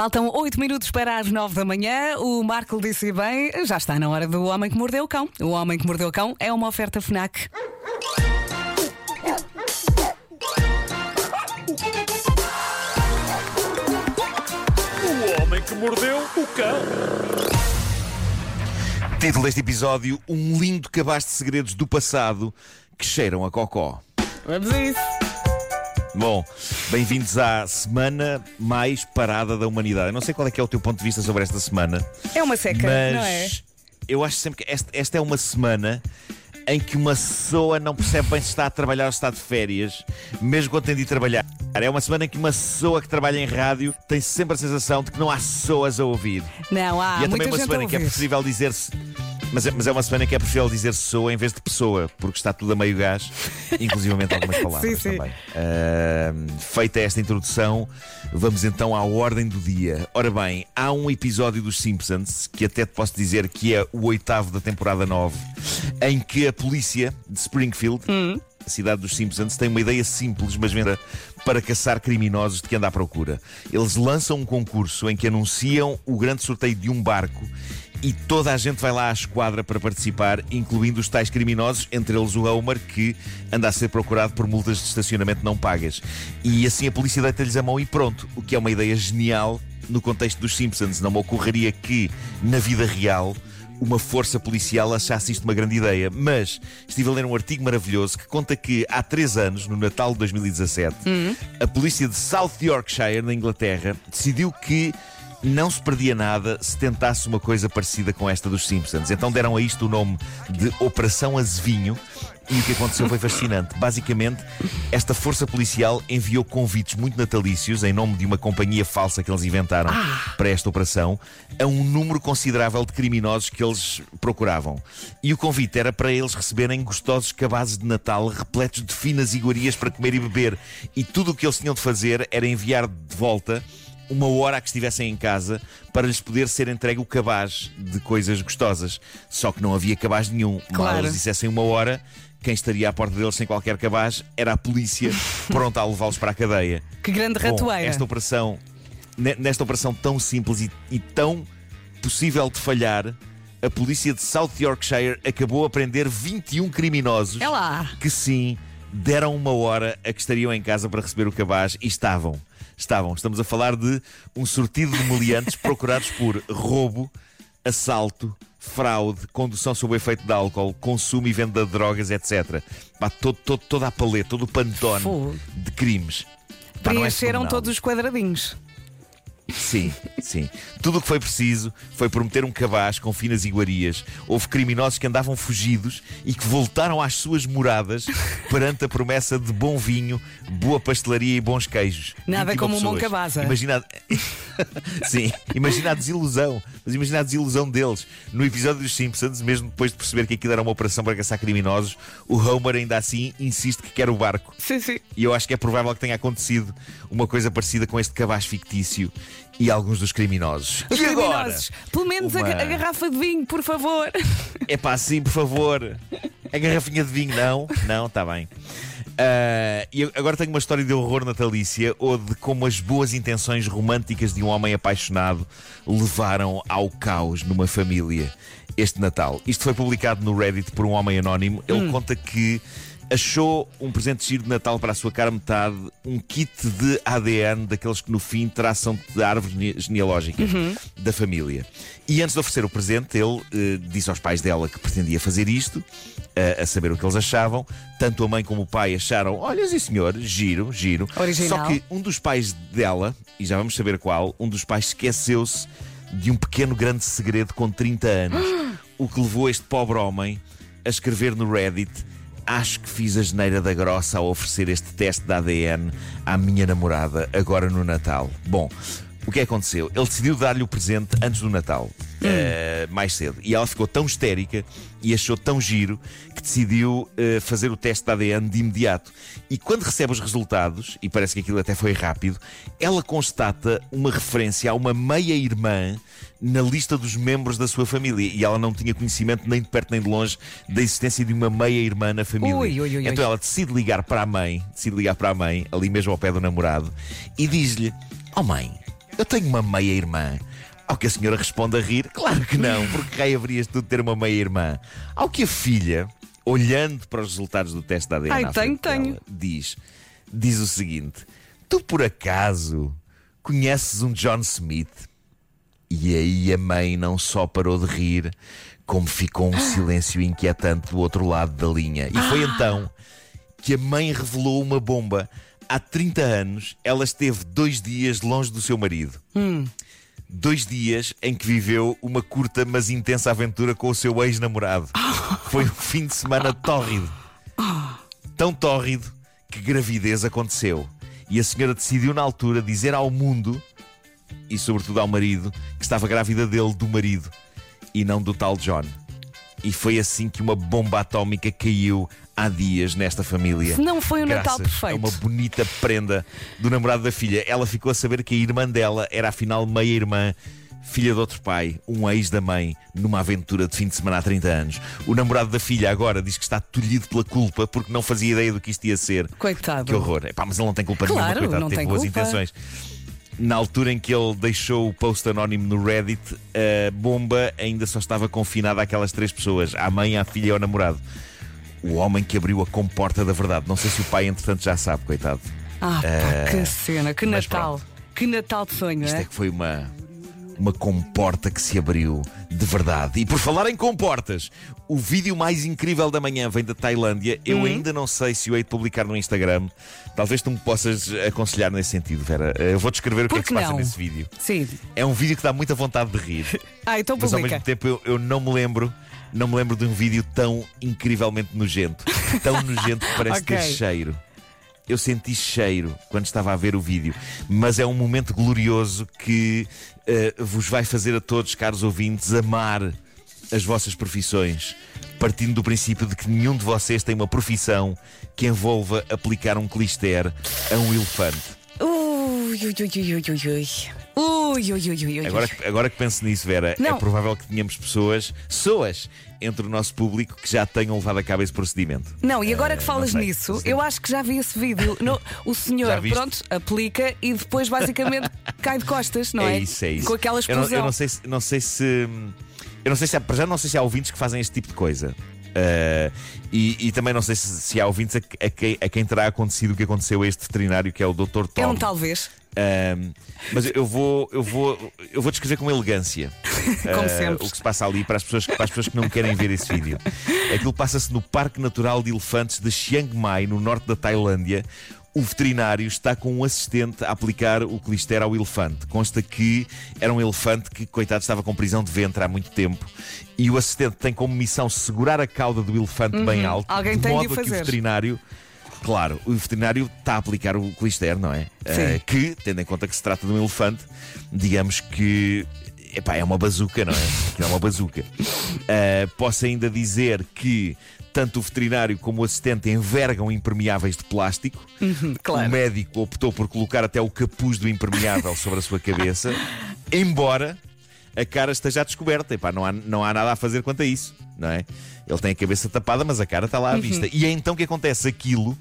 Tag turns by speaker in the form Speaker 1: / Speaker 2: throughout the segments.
Speaker 1: Faltam 8 minutos para as 9 da manhã. O Marco disse bem, já está na hora do Homem que Mordeu o Cão. O Homem que Mordeu o Cão é uma oferta FNAC.
Speaker 2: O homem que mordeu o cão.
Speaker 3: Título deste episódio: Um lindo cabaz de segredos do passado que cheiram a cocó.
Speaker 1: Vamos a isso.
Speaker 3: Bom, bem-vindos à semana mais parada da humanidade. Eu não sei qual é que é o teu ponto de vista sobre esta semana,
Speaker 1: É uma seca,
Speaker 3: mas
Speaker 1: não é?
Speaker 3: eu acho sempre que esta, esta é uma semana em que uma pessoa não percebe bem se está a trabalhar ou se está de férias, mesmo quando tem de ir trabalhar. É uma semana em que uma pessoa que trabalha em rádio tem sempre a sensação de que não há pessoas a ouvir.
Speaker 1: Não, há
Speaker 3: e é também uma semana em que é preferível dizer-se. Mas é, mas é uma semana em que é preferível dizer pessoa em vez de pessoa, porque está tudo a meio gás, inclusivamente algumas palavras
Speaker 1: Sim, sim.
Speaker 3: também. Ahm, feita esta introdução, vamos então à ordem do dia. Ora bem, há um episódio dos Simpsons, que até te posso dizer que é o oitavo da temporada 9, em que a polícia de Springfield. A cidade dos Simpsons tem uma ideia simples, mas venda para caçar criminosos de que anda à procura. Eles lançam um concurso em que anunciam o grande sorteio de um barco e toda a gente vai lá à esquadra para participar, incluindo os tais criminosos, entre eles o Homer, que anda a ser procurado por multas de estacionamento não pagas. E assim a polícia deita-lhes a mão e pronto, o que é uma ideia genial no contexto dos Simpsons. Não me ocorreria que, na vida real, uma força policial achasse isto uma grande ideia. Mas estive a ler um artigo maravilhoso que conta que há três anos, no Natal de 2017, a polícia de South Yorkshire, na Inglaterra, decidiu que não se perdia nada se tentasse uma coisa parecida com esta dos Simpsons. Então deram a isto o nome de Operação Azevinho. E o que aconteceu foi fascinante. Basicamente, esta força policial enviou convites muito natalícios, em nome de uma companhia falsa que eles inventaram para esta operação, a um número considerável de criminosos que eles procuravam. E o convite era para eles receberem gostosos cabazes de Natal repletos de finas iguarias para comer e beber. E tudo o que eles tinham de fazer era enviar de volta uma hora a que estivessem em casa para lhes poder ser entregue o cabaz de coisas gostosas. Só que não havia cabaz nenhum. Mal
Speaker 1: Claro.
Speaker 3: eles dissessem uma hora, quem estaria à porta deles sem qualquer cabaz era a polícia pronta a levá-los para a cadeia.
Speaker 1: Que grande
Speaker 3: Bom,
Speaker 1: ratoeira.
Speaker 3: esta operação, ne- nesta operação tão simples e, e tão possível de falhar, a polícia de South Yorkshire acabou a prender 21 criminosos
Speaker 1: É lá.
Speaker 3: que sim, deram uma hora a que estariam em casa para receber o cabaz e estavam. Estavam. Estamos a falar de um sortido de meliantes procurados por roubo, assalto, fraude, condução sob o efeito de álcool, consumo e venda de drogas, etc. Pá, todo, todo- toda a paleta, todo o pantone
Speaker 1: Fogo.
Speaker 3: de crimes. Pá, não é
Speaker 1: Preencheram todos os quadradinhos.
Speaker 3: Sim, sim. Tudo o que foi preciso foi prometer um cabaz com finas iguarias. Houve criminosos que andavam fugidos e que voltaram às suas moradas perante a promessa de bom vinho, boa pastelaria e bons queijos.
Speaker 1: Nada
Speaker 3: 21
Speaker 1: como um bom
Speaker 3: pessoas.
Speaker 1: cabaz?
Speaker 3: Imagina... sim, imagina a desilusão. Mas imagina a desilusão deles. No episódio dos Simpsons, mesmo depois de perceber que aquilo era uma operação para caçar criminosos, o Homer ainda assim insiste que quer o barco.
Speaker 1: Sim, sim.
Speaker 3: E eu acho que é provável que tenha acontecido uma coisa parecida com este cabaz fictício e alguns dos criminosos.
Speaker 1: Os
Speaker 3: e agora?
Speaker 1: criminosos. Pelo menos a,
Speaker 3: Uma-
Speaker 1: a garrafa de vinho, por favor.
Speaker 3: É pá, sim, por favor. A garrafinha de vinho, não? Não, está bem. Ah, e agora tenho uma história de horror natalícia ou de como as boas intenções românticas de um homem apaixonado levaram ao caos numa família este Natal. Isto foi publicado no Reddit por um homem anónimo. Ele conta que achou um presente giro de Natal para a sua cara metade, um kit de ADN daqueles que no fim traçam de árvore gene- genealógica da família. E antes de oferecer o presente, ele eh, disse aos pais dela que pretendia fazer isto, eh, a saber o que eles achavam. Tanto a mãe como o pai acharam, olha sim senhor, giro, giro.
Speaker 1: Original.
Speaker 3: Só que um dos pais dela, e já vamos saber qual, um dos pais esqueceu-se de um pequeno grande segredo com 30 anos. o que levou este pobre homem a escrever no Reddit Acho que fiz a geneira da grossa ao oferecer este teste de ADN à minha namorada agora no Natal. Bom, o que aconteceu? Ele decidiu dar-lhe o presente antes do Natal, eh, mais cedo. E ela ficou tão histérica e achou tão giro que decidiu eh, fazer o teste de ADN de imediato. E quando recebe os resultados, e parece que aquilo até foi rápido, ela constata uma referência a uma meia-irmã na lista dos membros da sua família. E ela não tinha conhecimento nem de perto nem de longe da existência de uma meia-irmã na família.
Speaker 1: Ui, ui, ui.
Speaker 3: então ela decide ligar para a mãe, decide ligar para a mãe, ali mesmo ao pé do namorado, e diz-lhe: Oh mãe, Eu tenho uma meia-irmã. Ao que a senhora responde a rir: Claro que não, porque raio haverias tu de ter uma meia-irmã? Ao que a filha, olhando para os resultados do teste da ADN,
Speaker 1: Ai, tenho,
Speaker 3: frente dela,
Speaker 1: tenho.
Speaker 3: diz, diz o seguinte: Tu por acaso conheces um John Smith? E aí a mãe não só parou de rir, como ficou um silêncio inquietante do outro lado da linha. E foi então que a mãe revelou uma bomba. Há 30 anos, ela esteve dois dias longe do seu marido. Dois dias em que viveu uma curta mas intensa aventura com o seu ex-namorado. Foi um fim de semana tórrido. Tão tórrido que gravidez aconteceu. E a senhora decidiu, na altura, dizer ao mundo, e sobretudo ao marido, que estava grávida dele, do marido, e não do tal John. E foi assim que uma bomba atómica caiu há dias nesta família.
Speaker 1: Se não foi um Natal perfeito.
Speaker 3: A uma bonita prenda do namorado da filha. Ela ficou a saber que a irmã dela era afinal meia-irmã, filha de outro pai, um ex da mãe, numa aventura de fim de semana há 30 anos. O namorado da filha agora diz que está tolhido pela culpa porque não fazia ideia do que isto ia ser.
Speaker 1: Coitado.
Speaker 3: Que horror. Epá, mas ele não tem culpa
Speaker 1: Claro,
Speaker 3: nenhuma, coitado,
Speaker 1: não
Speaker 3: teve
Speaker 1: tem
Speaker 3: boas
Speaker 1: culpa.
Speaker 3: intenções. Na altura em que ele deixou o post anónimo no Reddit, a bomba ainda só estava confinada àquelas três pessoas: à mãe, à filha e ao namorado. O homem que abriu a comporta da verdade. Não sei se o pai, entretanto, já sabe, coitado.
Speaker 1: Ah, pá, que cena, que Natal. Que Natal de sonho,
Speaker 3: Isto
Speaker 1: é?
Speaker 3: é que foi uma, uma comporta que se abriu de verdade. E por falar em comportas, o vídeo mais incrível da manhã vem da Tailândia. Eu ainda não sei se o hei de publicar no Instagram. Talvez tu me possas aconselhar nesse sentido, Vera. Eu vou descrever o que é que se passa nesse vídeo.
Speaker 1: Sim.
Speaker 3: É um vídeo que dá muita vontade de rir.
Speaker 1: Ah, então
Speaker 3: Mas ao
Speaker 1: publica.
Speaker 3: mesmo tempo eu, eu não me lembro. Não me lembro de um vídeo tão incrivelmente nojento. Tão nojento que parece
Speaker 1: Ok.
Speaker 3: ter cheiro. Eu senti cheiro quando estava a ver o vídeo. Mas é um momento glorioso que eh, vos vai fazer a todos, caros ouvintes, amar as vossas profissões. Partindo do princípio de que nenhum de vocês tem uma profissão que envolva aplicar um clister a um elefante.
Speaker 1: Ui, ui, ui, ui, ui, ui. Ui, ui, ui.
Speaker 3: Agora, que- agora que penso nisso, Vera,
Speaker 1: Não.
Speaker 3: é provável que tenhamos pessoas, pessoas entre o nosso público que já tenham levado a cabo esse procedimento.
Speaker 1: Não, e agora
Speaker 3: Eh,
Speaker 1: que falas
Speaker 3: não sei.
Speaker 1: nisso, eu acho que já vi esse vídeo. No- o
Speaker 3: Já
Speaker 1: senhor,
Speaker 3: viste?
Speaker 1: pronto, aplica e depois basicamente cai de costas, não é?
Speaker 3: isso, é isso.
Speaker 1: Com aquela
Speaker 3: eu não,
Speaker 1: explosão.
Speaker 3: eu não sei se, não sei se. Eu não sei se há, para já não sei se há ouvintes que fazem este tipo de coisa. Eh, e, e também não sei se, se há ouvintes a, a quem, a quem terá acontecido o que aconteceu a este veterinário que é o Dr. Tom.
Speaker 1: É um talvez,
Speaker 3: Ahm, mas eu vou, eu vou, eu vou descrever com elegância
Speaker 1: sempre.
Speaker 3: o que se passa ali para as, pessoas, para as pessoas que não querem ver esse vídeo. Aquilo passa-se no Parque Natural de Elefantes de Chiang Mai, no norte da Tailândia. O veterinário está com um assistente a aplicar o clister ao elefante. Consta que era um elefante que, coitado, estava com prisão de ventre há muito tempo. E o assistente tem como missão segurar a cauda do elefante bem alto,
Speaker 1: Uhum. Alguém
Speaker 3: de
Speaker 1: tem de o
Speaker 3: modo que o veterinário Claro, o veterinário está a aplicar o clister, não é? Eh, que, tendo em conta que se trata de um elefante, digamos que epá, é uma bazuca, não é? É uma bazuca. Eh, posso ainda dizer que tanto o veterinário como o assistente envergam impermeáveis de plástico.
Speaker 1: Uhum, claro.
Speaker 3: O médico optou por colocar até o capuz do impermeável sobre a sua cabeça, embora a cara esteja descoberta. Epá, não, há, não há nada a fazer quanto a isso, não é? Ele tem a cabeça tapada, mas a cara está lá à vista. E é então que acontece aquilo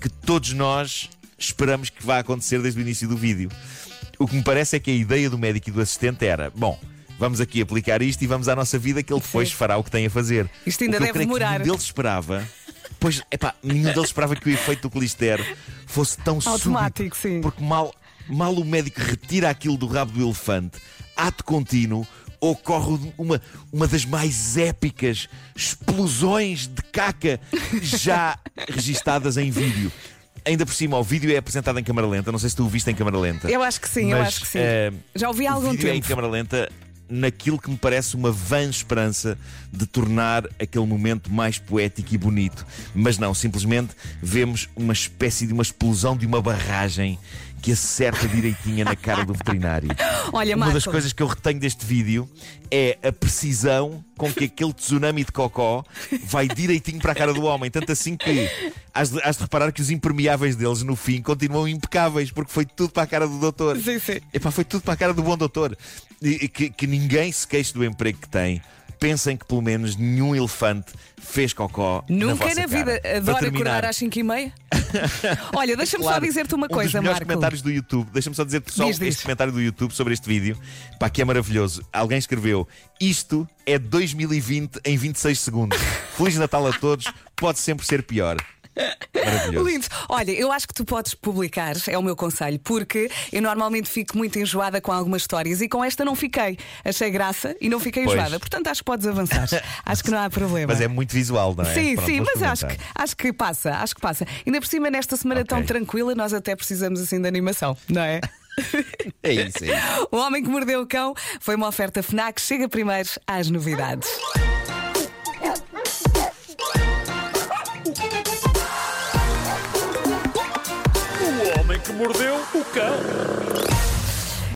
Speaker 3: que todos nós esperamos que vá acontecer desde o início do vídeo. O que me parece é que a ideia do médico e do assistente era: bom, vamos aqui aplicar isto e vamos à nossa vida, que ele depois
Speaker 1: Sim.
Speaker 3: fará o que tem a fazer.
Speaker 1: Isto ainda
Speaker 3: o que eu
Speaker 1: deve
Speaker 3: creio que
Speaker 1: demorar.
Speaker 3: nenhum deles esperava. Pois, epá, nenhum deles esperava que o efeito do clister fosse tão
Speaker 1: Automático,
Speaker 3: súbito,
Speaker 1: sim.
Speaker 3: Porque mal, mal o médico retira aquilo do rabo do elefante, ato contínuo, ocorre uma, uma das mais épicas explosões de caca já registadas em vídeo. Ainda por cima, o vídeo é apresentado em câmara lenta. Não sei se tu o viste em câmara lenta.
Speaker 1: Eu acho que sim, eu
Speaker 3: Mas,
Speaker 1: acho que sim.
Speaker 3: eh,
Speaker 1: Já ouvi há algum
Speaker 3: vídeo é em
Speaker 1: tempo.
Speaker 3: câmara lenta naquilo que me parece uma vã esperança de tornar aquele momento mais poético e bonito. Mas não, simplesmente vemos uma espécie de uma explosão de uma barragem que acerta direitinha na cara do veterinário.
Speaker 1: Olha,
Speaker 3: Uma das
Speaker 1: Marco,
Speaker 3: coisas que eu retenho deste vídeo é a precisão com que aquele tsunami de cocó vai direitinho para a cara do homem. Tanto assim que has de, has de reparar que os impermeáveis deles no fim continuam impecáveis, porque foi tudo para a cara do doutor.
Speaker 1: Sim, sim.
Speaker 3: Epá, foi tudo para a cara do bom doutor. E que, que ninguém se queixe do emprego que tem. Pensem que pelo menos nenhum elefante fez cocó.
Speaker 1: Nunca
Speaker 3: na,
Speaker 1: na, vida
Speaker 3: cara. Para terminar,
Speaker 1: acordar às 5 e meia? Olha, deixa-me só
Speaker 3: Claro,
Speaker 1: dizer-te uma
Speaker 3: um
Speaker 1: coisa,
Speaker 3: dos melhores
Speaker 1: Marco.
Speaker 3: comentários do YouTube. Deixa-me só dizer só
Speaker 1: Diz, diz.
Speaker 3: este comentário do YouTube sobre este vídeo. Pá, que é maravilhoso. Alguém escreveu: Isto é 2020 em 26 segundos. Feliz Natal a todos. Pode sempre ser pior.
Speaker 1: Lindo. Olha, eu acho que tu podes publicar, é o meu conselho, porque eu normalmente fico muito enjoada com algumas histórias e com esta não fiquei. Achei graça e não fiquei
Speaker 3: Pois.
Speaker 1: enjoada. Portanto, acho que podes avançar. acho que não há problema.
Speaker 3: Mas é muito visual, não é?
Speaker 1: Sim,
Speaker 3: Pronto,
Speaker 1: sim, mas acho que, acho que passa, acho que passa. Ainda por cima, nesta semana tão
Speaker 3: Ok.
Speaker 1: tranquila, nós até precisamos assim de animação, não é?
Speaker 3: É isso, é isso.
Speaker 1: o Homem que Mordeu o Cão foi uma oferta FNAC. Chega primeiro às novidades.
Speaker 2: Mordeu o cão.